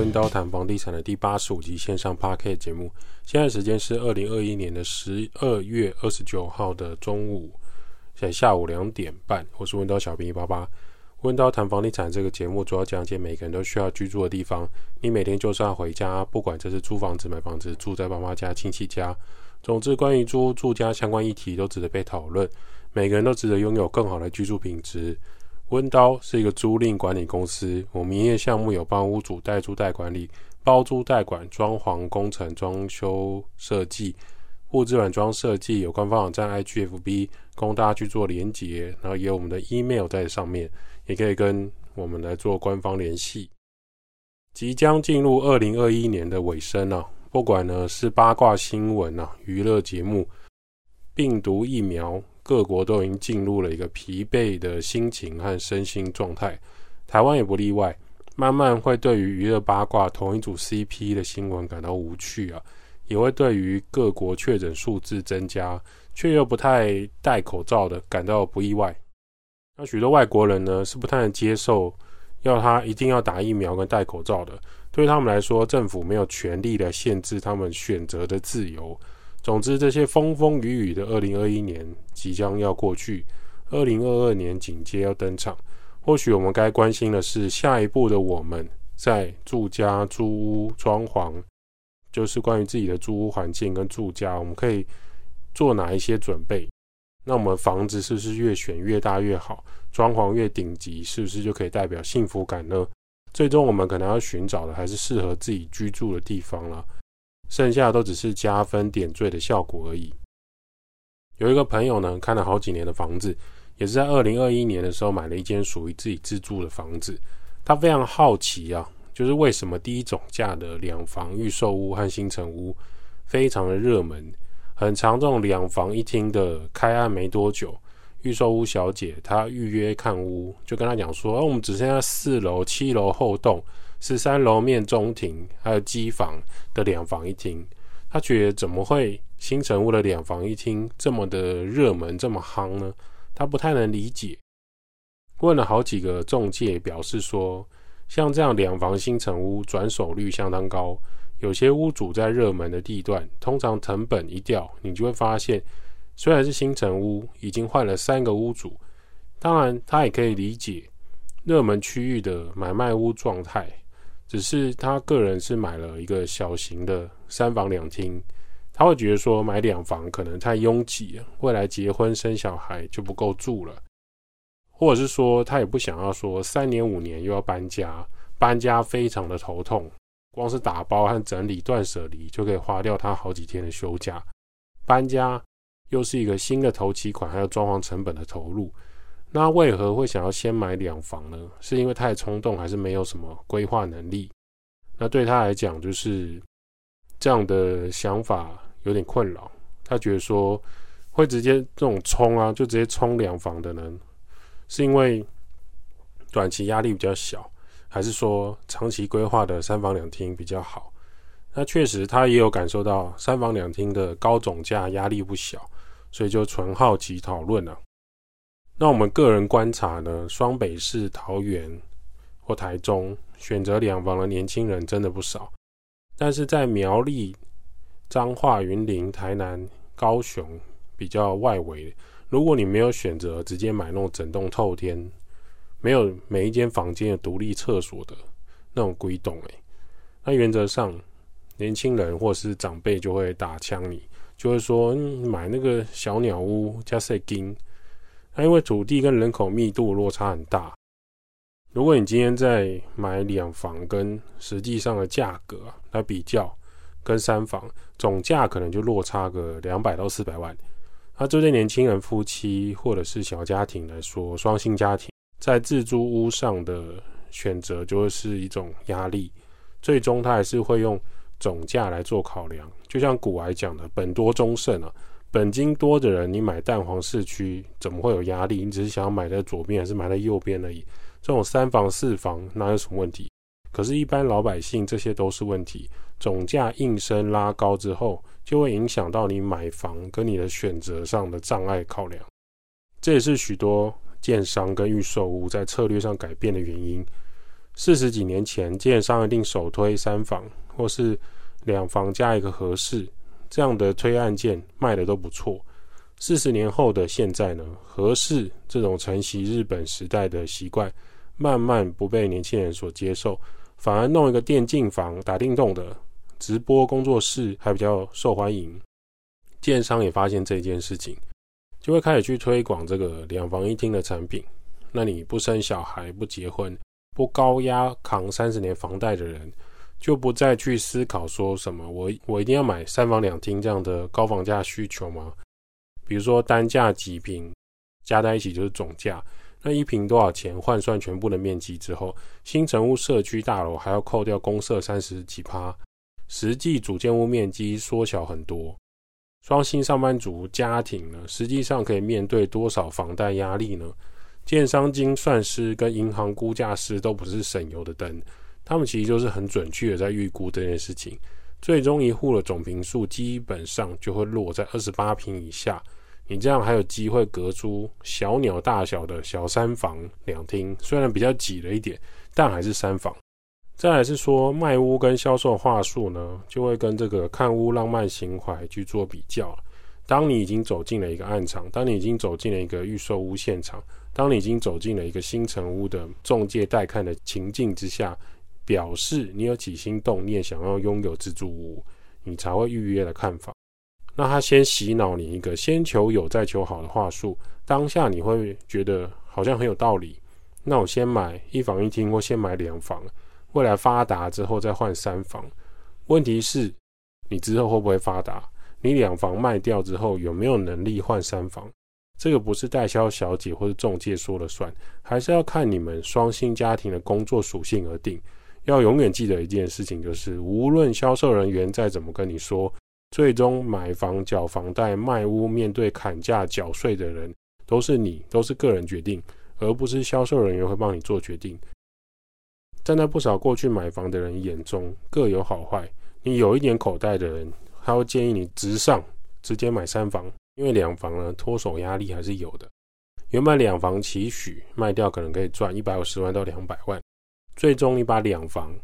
温刀谈房地产的第八十五集线上 Podcast 节目。现在时间是二零二一年的十二月二十九号的中午，在下午两点半。我是温刀小兵一八八。温刀谈房地产这个节目主要讲解每个人都需要居住的地方。你每天就算回家，不管这是租房子、买房子、住在爸妈家、亲戚家，总之关于租住家相关议题都值得被讨论。每个人都值得拥有更好的居住品质。温刀是一个租赁管理公司，我们营业项目有帮屋主代租代管理、包租代管、装潢工程、装修设计、布置软装设计，有官方网站 IGFB 供大家去做连结，然后也有我们的 email 在上面，也可以跟我们来做官方联系。即将进入二零二一年的尾声啊，不管呢是八卦新闻啊、娱乐节目、病毒疫苗。各国都已经进入了一个疲惫的心情和身心状态，台湾也不例外，慢慢会对于娱乐八卦同一组 CP 的新闻感到无趣啊，也会对于各国确诊数字增加却又不太戴口罩的感到不意外。那许多外国人呢是不太能接受要他一定要打疫苗跟戴口罩的，对他们来说，政府没有权利来限制他们选择的自由。总之，这些风风雨雨的二零二一年即将要过去，二零二二年紧接要登场。或许我们该关心的是，下一步的我们在住家、租屋、装潢，就是关于自己的租屋环境跟住家，我们可以做哪一些准备？那我们房子是不是越选越大越好？装潢越顶级，是不是就可以代表幸福感呢？最终，我们可能要寻找的还是适合自己居住的地方了。剩下都只是加分点缀的效果而已。有一个朋友呢，看了好几年的房子，也是在二零二一年的时候买了一间属于自己自住的房子。他非常好奇啊，就是为什么低总价的两房预售屋和新城屋非常的热门，很常这种两房一厅的开案没多久，预售屋小姐她预约看屋，就跟他讲说，哦，我们只剩下四楼、七楼后栋。十三楼面中庭，还有机房的两房一厅，他觉得怎么会新城屋的两房一厅这么的热门，这么夯呢？他不太能理解。问了好几个中介，表示说，像这样两房新城屋转手率相当高，有些屋主在热门的地段，通常成本一掉，你就会发现，虽然是新城屋，已经换了三个屋主。当然，他也可以理解热门区域的买卖屋状态。只是他个人是买了一个小型的三房两厅，他会觉得说买两房可能太拥挤，未来结婚生小孩就不够住了，或者是说他也不想要说三年五年又要搬家，搬家非常的头痛，光是打包和整理断舍离就可以花掉他好几天的休假，搬家又是一个新的头期款，还有装潢成本的投入。那为何会想要先买两房呢？是因为太冲动，还是没有什么规划能力？那对他来讲，就是这样的想法有点困扰。他觉得说，会直接这种冲啊，就直接冲两房的呢，是因为短期压力比较小，还是说长期规划的三房两厅比较好？那确实，他也有感受到三房两厅的高总价压力不小，所以就纯好奇讨论了。那我们个人观察呢，双北市、桃园或台中选择两房的年轻人真的不少，但是在苗栗、彰化、云林、台南、高雄比较外围，如果你没有选择直接买那种整栋透天，没有每一间房间有独立厕所的那种鬼栋，哎，那原则上年轻人或是长辈就会打枪你，就会说你买那个小鸟屋加税金。那因为土地跟人口密度落差很大，如果你今天在买两房跟实际上的价格来比较，跟三房总价可能就落差个两百到四百万。那这对年轻人夫妻或者是小家庭来说，双薪家庭在自租屋上的选择就会是一种压力。最终他还是会用总价来做考量，就像古来讲的“本多终胜”啊。本金多的人，你买蛋黄市区怎么会有压力？你只是想要买在左边还是买在右边而已。这种三房四房哪有什么问题？可是，一般老百姓这些都是问题。总价应声拉高之后，就会影响到你买房跟你的选择上的障碍考量。这也是许多建商跟预售屋在策略上改变的原因。四十几年前，建商一定首推三房或是两房加一个合适，这样的推案件卖的都不错。四十年后的现在呢，合适这种承袭日本时代的习惯，慢慢不被年轻人所接受，反而弄一个电竞房打电动的直播工作室还比较受欢迎。建商也发现这件事情，就会开始去推广这个两房一厅的产品。那你不生小孩、不结婚、不高压扛三十年房贷的人，就不再去思考说什么我我一定要买三房两厅这样的高房价需求吗？比如说单价几平加在一起就是总价，那一平多少钱？换算全部的面积之后，新成屋社区大楼还要扣掉公设三十几趴，实际主建物面积缩小很多。双薪上班族家庭呢，实际上可以面对多少房贷压力呢？建商精算师跟银行估价师都不是省油的灯，他们其实就是很准确的在预估这件事情。最终一户的总坪数基本上就会落在二十八坪以下，你这样还有机会隔出小鸟大小的小三房两厅，虽然比较挤了一点，但还是三房。再来是说卖屋跟销售话术呢，就会跟这个看屋浪漫情怀去做比较。当你已经走进了一个暗场，当你已经走进了一个预售屋现场，当你已经走进了一个新城屋的中介带看的情境之下，表示你有起心动念想要拥有自住屋，你才会预约的看法。那他先洗脑你一个先求有再求好的话术，当下你会觉得好像很有道理。那我先买一房一厅，或先买两房。未来发达之后再换三房，问题是，你之后会不会发达？你两房卖掉之后有没有能力换三房？这个不是代销小姐或者中介说了算，还是要看你们双薪家庭的工作属性而定。要永远记得一件事情，就是无论销售人员再怎么跟你说，最终买房缴房贷、卖屋面对砍价缴税的人都是你，都是个人决定，而不是销售人员会帮你做决定。站在不少过去买房的人眼中，各有好坏。你有一点口袋的人，他会建议你直上，直接买三房，因为两房呢脱手压力还是有的。原本两房期许卖掉可能可以赚一百五十万到两百万，最终你把两房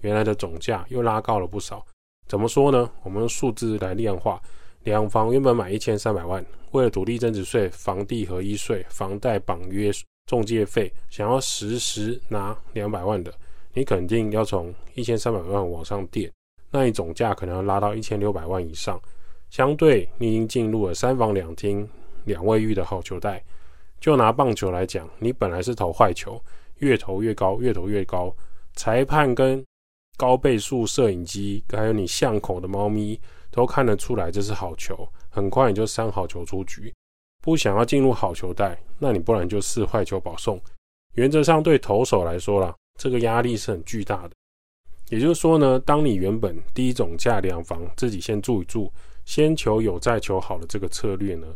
原来的总价又拉高了不少。怎么说呢？我们用数字来量化，两房原本买一千三百万，为了土地增值税、房地合一税、房贷绑约。中介费想要实时拿两百万的，你肯定要从一千三百万往上垫，那你总价可能要拉到一千六百万以上。相对你已经进入了三房两厅两卫浴的好球带。就拿棒球来讲，你本来是投坏球，越投越高，越投越高，裁判跟高倍数摄影机，还有你巷口的猫咪都看得出来这是好球，很快你就三好球出局。不想要进入好球带，那你不然就四坏球保送。原则上对投手来说啦，这个压力是很巨大的。也就是说呢，当你原本低总价两房自己先住一住，先求有再求好的这个策略呢，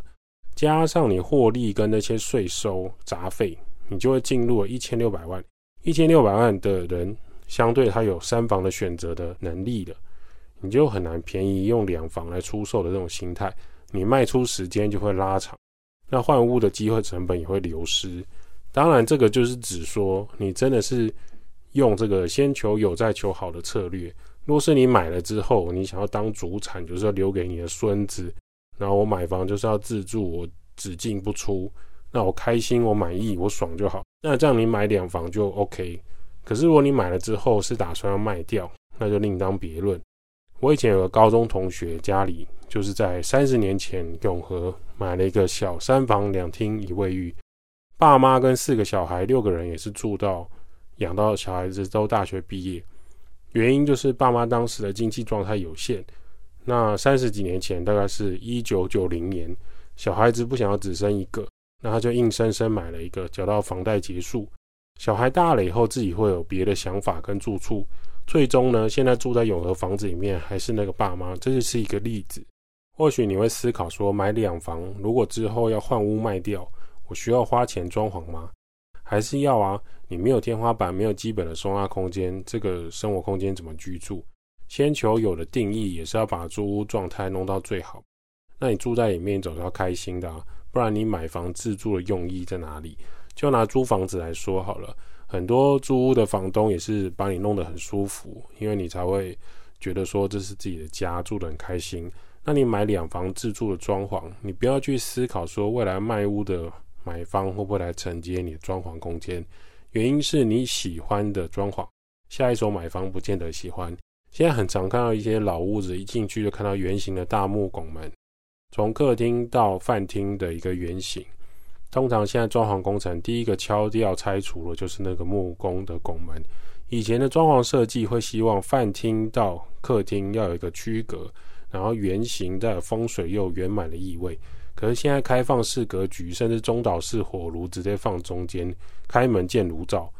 加上你获利跟那些税收杂费，你就会进入了一千六百万。一千六百万的人，相对他有三房的选择的能力的，你就很难便宜用两房来出售的这种心态，你卖出时间就会拉长。那换屋的机会成本也会流失，当然这个就是指说你真的是用这个先求有再求好的策略。若是你买了之后，你想要当主产，就是要留给你的孙子，然后我买房就是要自住，我只进不出，那我开心，我满意，我爽就好。那这样你买两房就 OK。可是如果你买了之后是打算要卖掉，那就另当别论。我以前有个高中同学家里。就是在三十年前，永和买了一个小三房两厅一卫浴，爸妈跟四个小孩，六个人也是住到养到小孩子都大学毕业。原因就是爸妈当时的经济状态有限。那三十几年前，大概是一九九零年，小孩子不想要只生一个，那他就硬生生买了一个，缴到房贷结束。小孩大了以后，自己会有别的想法跟住处。最终呢，现在住在永和房子里面，还是那个爸妈，这就是一个例子。或许你会思考说，买两房，如果之后要换屋卖掉，我需要花钱装潢吗？还是要啊？你没有天花板，没有基本的收纳空间，这个生活空间怎么居住？先求有的定义也是要把租屋状态弄到最好。那你住在里面总是要开心的啊，不然你买房自住的用意在哪里？就拿租房子来说好了，很多租屋的房东也是把你弄得很舒服，因为你才会觉得说这是自己的家，住得很开心。那你买两房自住的装潢，你不要去思考说未来卖屋的买方会不会来承接你的装潢空间，原因是你喜欢的装潢，下一手买方不见得喜欢。现在很常看到一些老屋子，一进去就看到圆形的大木拱门，从客厅到饭厅的一个圆形。通常现在装潢工程第一个敲掉拆除的就是那个木工的拱门。以前的装潢设计会希望饭厅到客厅要有一个区隔，然后圆形带有风水又圆满的意味。可是现在开放式格局，甚至中岛式火炉直接放中间，开门见炉灶。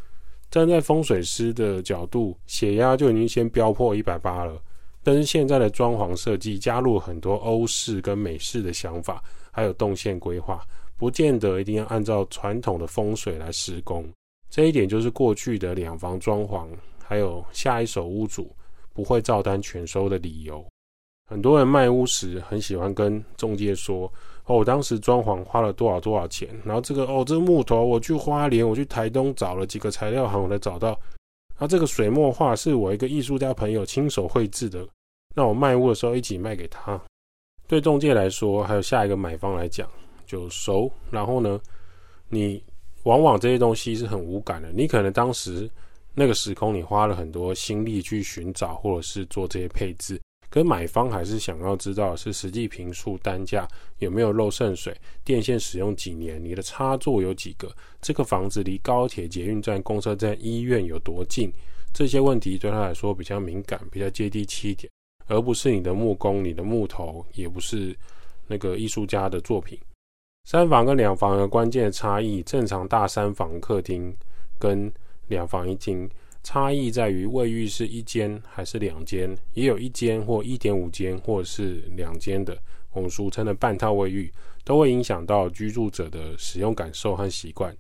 站在风水师的角度，血压就已经先飙破一百八了。但是现在的装潢设计加入很多欧式跟美式的想法，还有动线规划，不见得一定要按照传统的风水来施工。这一点就是过去的两房装潢，还有下一手屋主不会照单全收的理由。很多人卖屋时很喜欢跟中介说。哦，我当时装潢花了多少多少钱？然后这个哦，这个木头我去花莲，我去台东找了几个材料行，我才找到。然后这个水墨画是我一个艺术家朋友亲手绘制的。那我卖屋的时候一起卖给他。对中介来说，还有下一个买方来讲，就熟。然后呢，你往往这些东西是很无感的。你可能当时那个时空，你花了很多心力去寻找，或者是做这些配置。跟买方还是想要知道是实际坪数、单价有没有漏渗水、电线使用几年、你的插座有几个、这个房子离高铁、捷运站、公车站、医院有多近，这些问题对他来说比较敏感、比较接地气一点，而不是你的木工、你的木头，也不是那个艺术家的作品。三房跟两房的关键差异，正常大三房客厅跟两房一厅。差异在于卫浴是一间还是两间，也有一间或一点五间，或者是两间的，我们俗称的半套卫浴，都会影响到居住者的使用感受和习惯。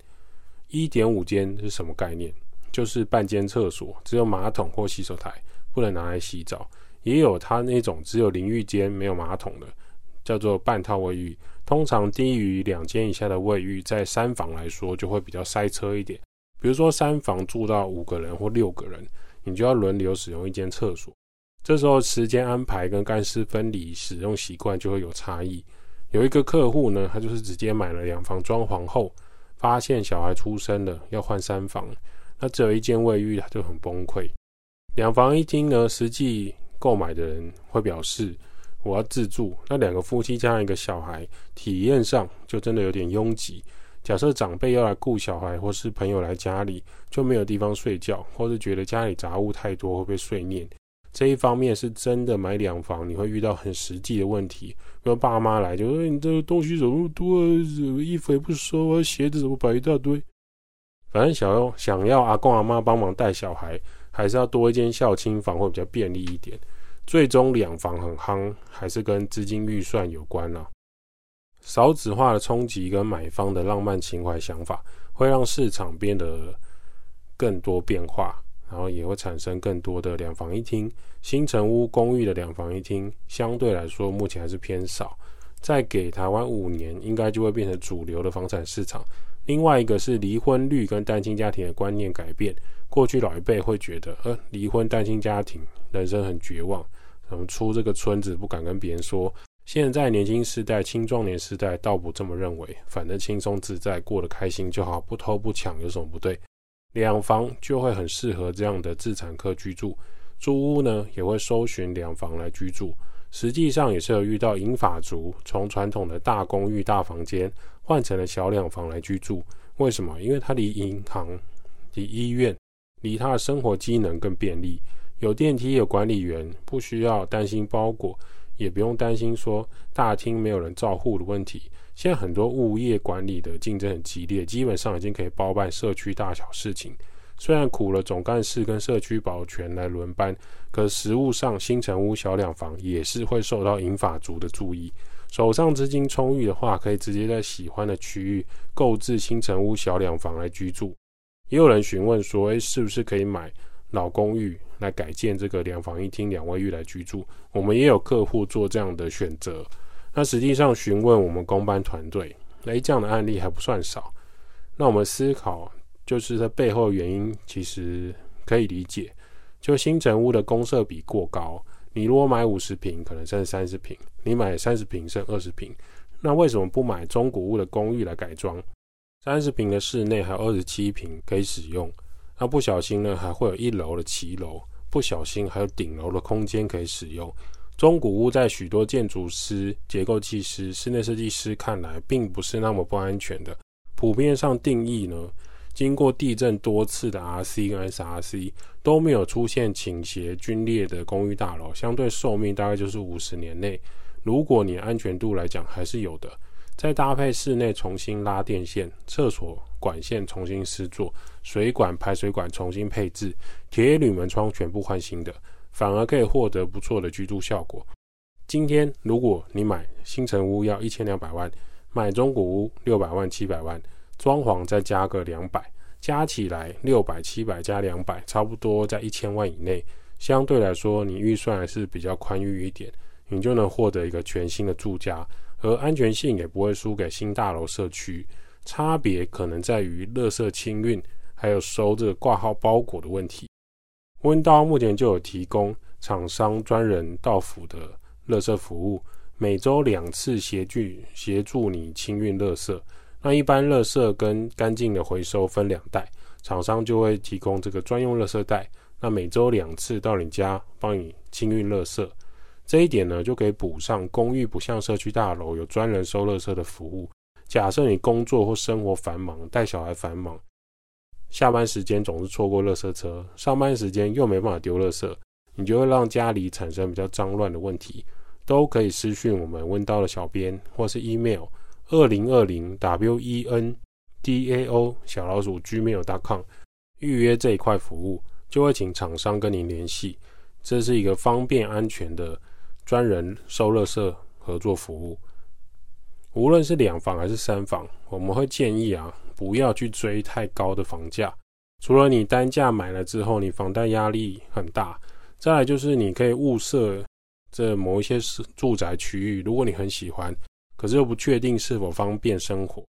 一点五间是什么概念？就是半间厕所，只有马桶或洗手台，不能拿来洗澡。也有它那种只有淋浴间没有马桶的，叫做半套卫浴。通常低于两间以下的卫浴，在三房来说就会比较塞车一点。比如说三房住到五个人或六个人，你就要轮流使用一间厕所。这时候时间安排跟干湿分离使用习惯就会有差异。有一个客户呢，他就是直接买了两房装潢后，发现小孩出生了要换三房，那只有一间卫浴，他就很崩溃。两房一厅呢，实际购买的人会表示我要自住，那两个夫妻加上一个小孩，体验上就真的有点拥挤。假设长辈要来顾小孩，或是朋友来家里，就没有地方睡觉，或是觉得家里杂物太多会被碎念。这一方面是真的买两房，你会遇到很实际的问题。比如爸妈来就说：“你这东西怎么那么多？衣服也不收啊，鞋子怎么摆一大堆？”反正想要想要阿公阿妈帮忙带小孩，还是要多一间孝亲房会比较便利一点。最终两房很夯，还是跟资金预算有关了、少子化的冲击跟买方的浪漫情怀想法，会让市场变得更多变化，然后也会产生更多的两房一厅。新城屋公寓的两房一厅相对来说目前还是偏少，再给台湾五年，应该就会变成主流的房产市场。另外一个是离婚率跟单亲家庭的观念改变，过去老一辈会觉得，呃，离婚单亲家庭人生很绝望，怎么出这个村子不敢跟别人说。现在年轻时代、青壮年时代倒不这么认为，反正轻松自在，过得开心就好，不偷不抢有什么不对？两房就会很适合这样的自产客居住，租屋呢也会搜寻两房来居住。实际上也是有遇到银发族从传统的大公寓大房间换成了小两房来居住，为什么？因为他离银行、离医院、离他的生活机能更便利，有电梯、有管理员，不需要担心包裹。也不用担心说大厅没有人照护的问题。现在很多物业管理的竞争很激烈，基本上已经可以包办社区大小事情。虽然苦了总干事跟社区保全来轮班，可实务上新成屋小两房也是会受到银发族的注意。手上资金充裕的话，可以直接在喜欢的区域购置新成屋小两房来居住。也有人询问说，诶，是不是可以买老公寓？来改建这个两房一厅两卫浴来居住，我们也有客户做这样的选择。那实际上询问我们工班团队，诶，这样的案例还不算少。那我们思考就是它背后原因其实可以理解，就新成屋的公设比过高。你如果买五十平，可能剩三十平；你买三十平，剩二十平。那为什么不买中古屋的公寓来改装？三十平的室内还有二十七平可以使用。那不小心呢，还会有一楼的骑楼，不小心还有顶楼的空间可以使用。中古屋在许多建筑师、结构技师、室内设计师看来，并不是那么不安全的。普遍上定义呢，经过地震多次的 RC 跟 SRC 都没有出现倾斜、龟裂的公寓大楼，相对寿命大概就是五十年内。如果你安全度来讲还是有的，再搭配室内重新拉电线、厕所管线重新施作、水管排水管重新配置、铁铝门窗全部换新的，反而可以获得不错的居住效果。今天如果你买新城屋要一千两百万，买中古屋六百万、七百万。装潢再加个两百，加起来六百、七百加两百，差不多在一千万以内。相对来说，你预算还是比较宽裕一点，你就能获得一个全新的住家，而安全性也不会输给新大楼社区。差别可能在于垃圾清运，还有收这挂号包裹的问题。温刀目前就有提供厂商专人到府的垃圾服务，每周两次协助协助你清运垃圾。那一般垃圾跟干净的回收分两袋，厂商就会提供这个专用垃圾袋。那每周两次到你家帮你清运垃圾，这一点呢就可以补上公寓不像社区大楼有专人收垃圾的服务。假设你工作或生活繁忙，带小孩繁忙，下班时间总是错过垃圾车，上班时间又没办法丢垃圾，你就会让家里产生比较脏乱的问题。都可以私讯我们温叨的小编或是 email。二零二零 w e n d a o 小老鼠 gmail.com 预约这一块服务，就会请厂商跟您联系。这是一个方便安全的专人收垃圾合作服务。无论是两房还是三房，我们会建议啊，不要去追太高的房价。除了你单价买了之后，你房贷压力很大，再来就是你可以物色这某一些住宅区域，如果你很喜欢。可是又不确定是否方便生活，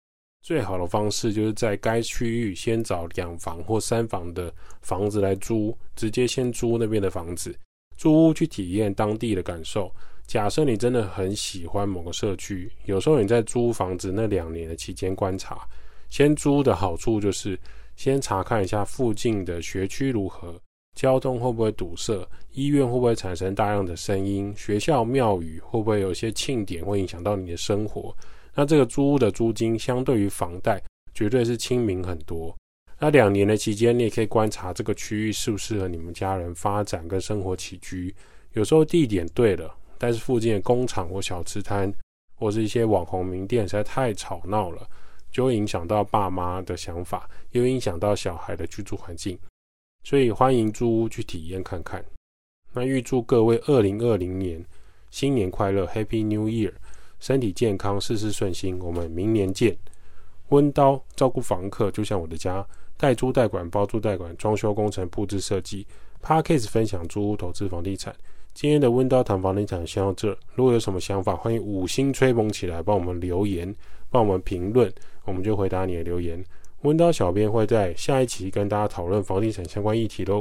最好的方式就是在该区域先找两房或三房的房子来租，直接先租那边的房子，租屋去体验当地的感受。假设你真的很喜欢某个社区，有时候你在租房子那两年的期间观察，先租的好处就是先查看一下附近的学区如何。交通会不会堵塞？医院会不会产生大量的声音？学校、庙宇会不会有些庆典会影响到你的生活？那这个租屋的租金相对于房贷绝对是亲民很多。那两年的期间，你也可以观察这个区域适不适合你们家人发展跟生活起居。有时候地点对了，但是附近的工厂或小吃摊或是一些网红名店实在太吵闹了，就会影响到爸妈的想法，也会影响到小孩的居住环境。所以欢迎租屋去体验看看。那预祝各位二零二零年新年快乐，Happy New Year，身体健康，事事顺心。我们明年见。温刀照顾房客，就像我的家，代租代管、包租代管、装修工程、布置设计。Podcast 分享租屋投资房地产。今天的温刀谈房地产先到这。如果有什么想法，欢迎五星吹捧起来，帮我们留言，帮我们评论，我们就回答你的留言。温刀小编会在下一期跟大家讨论房地产相关议题喽。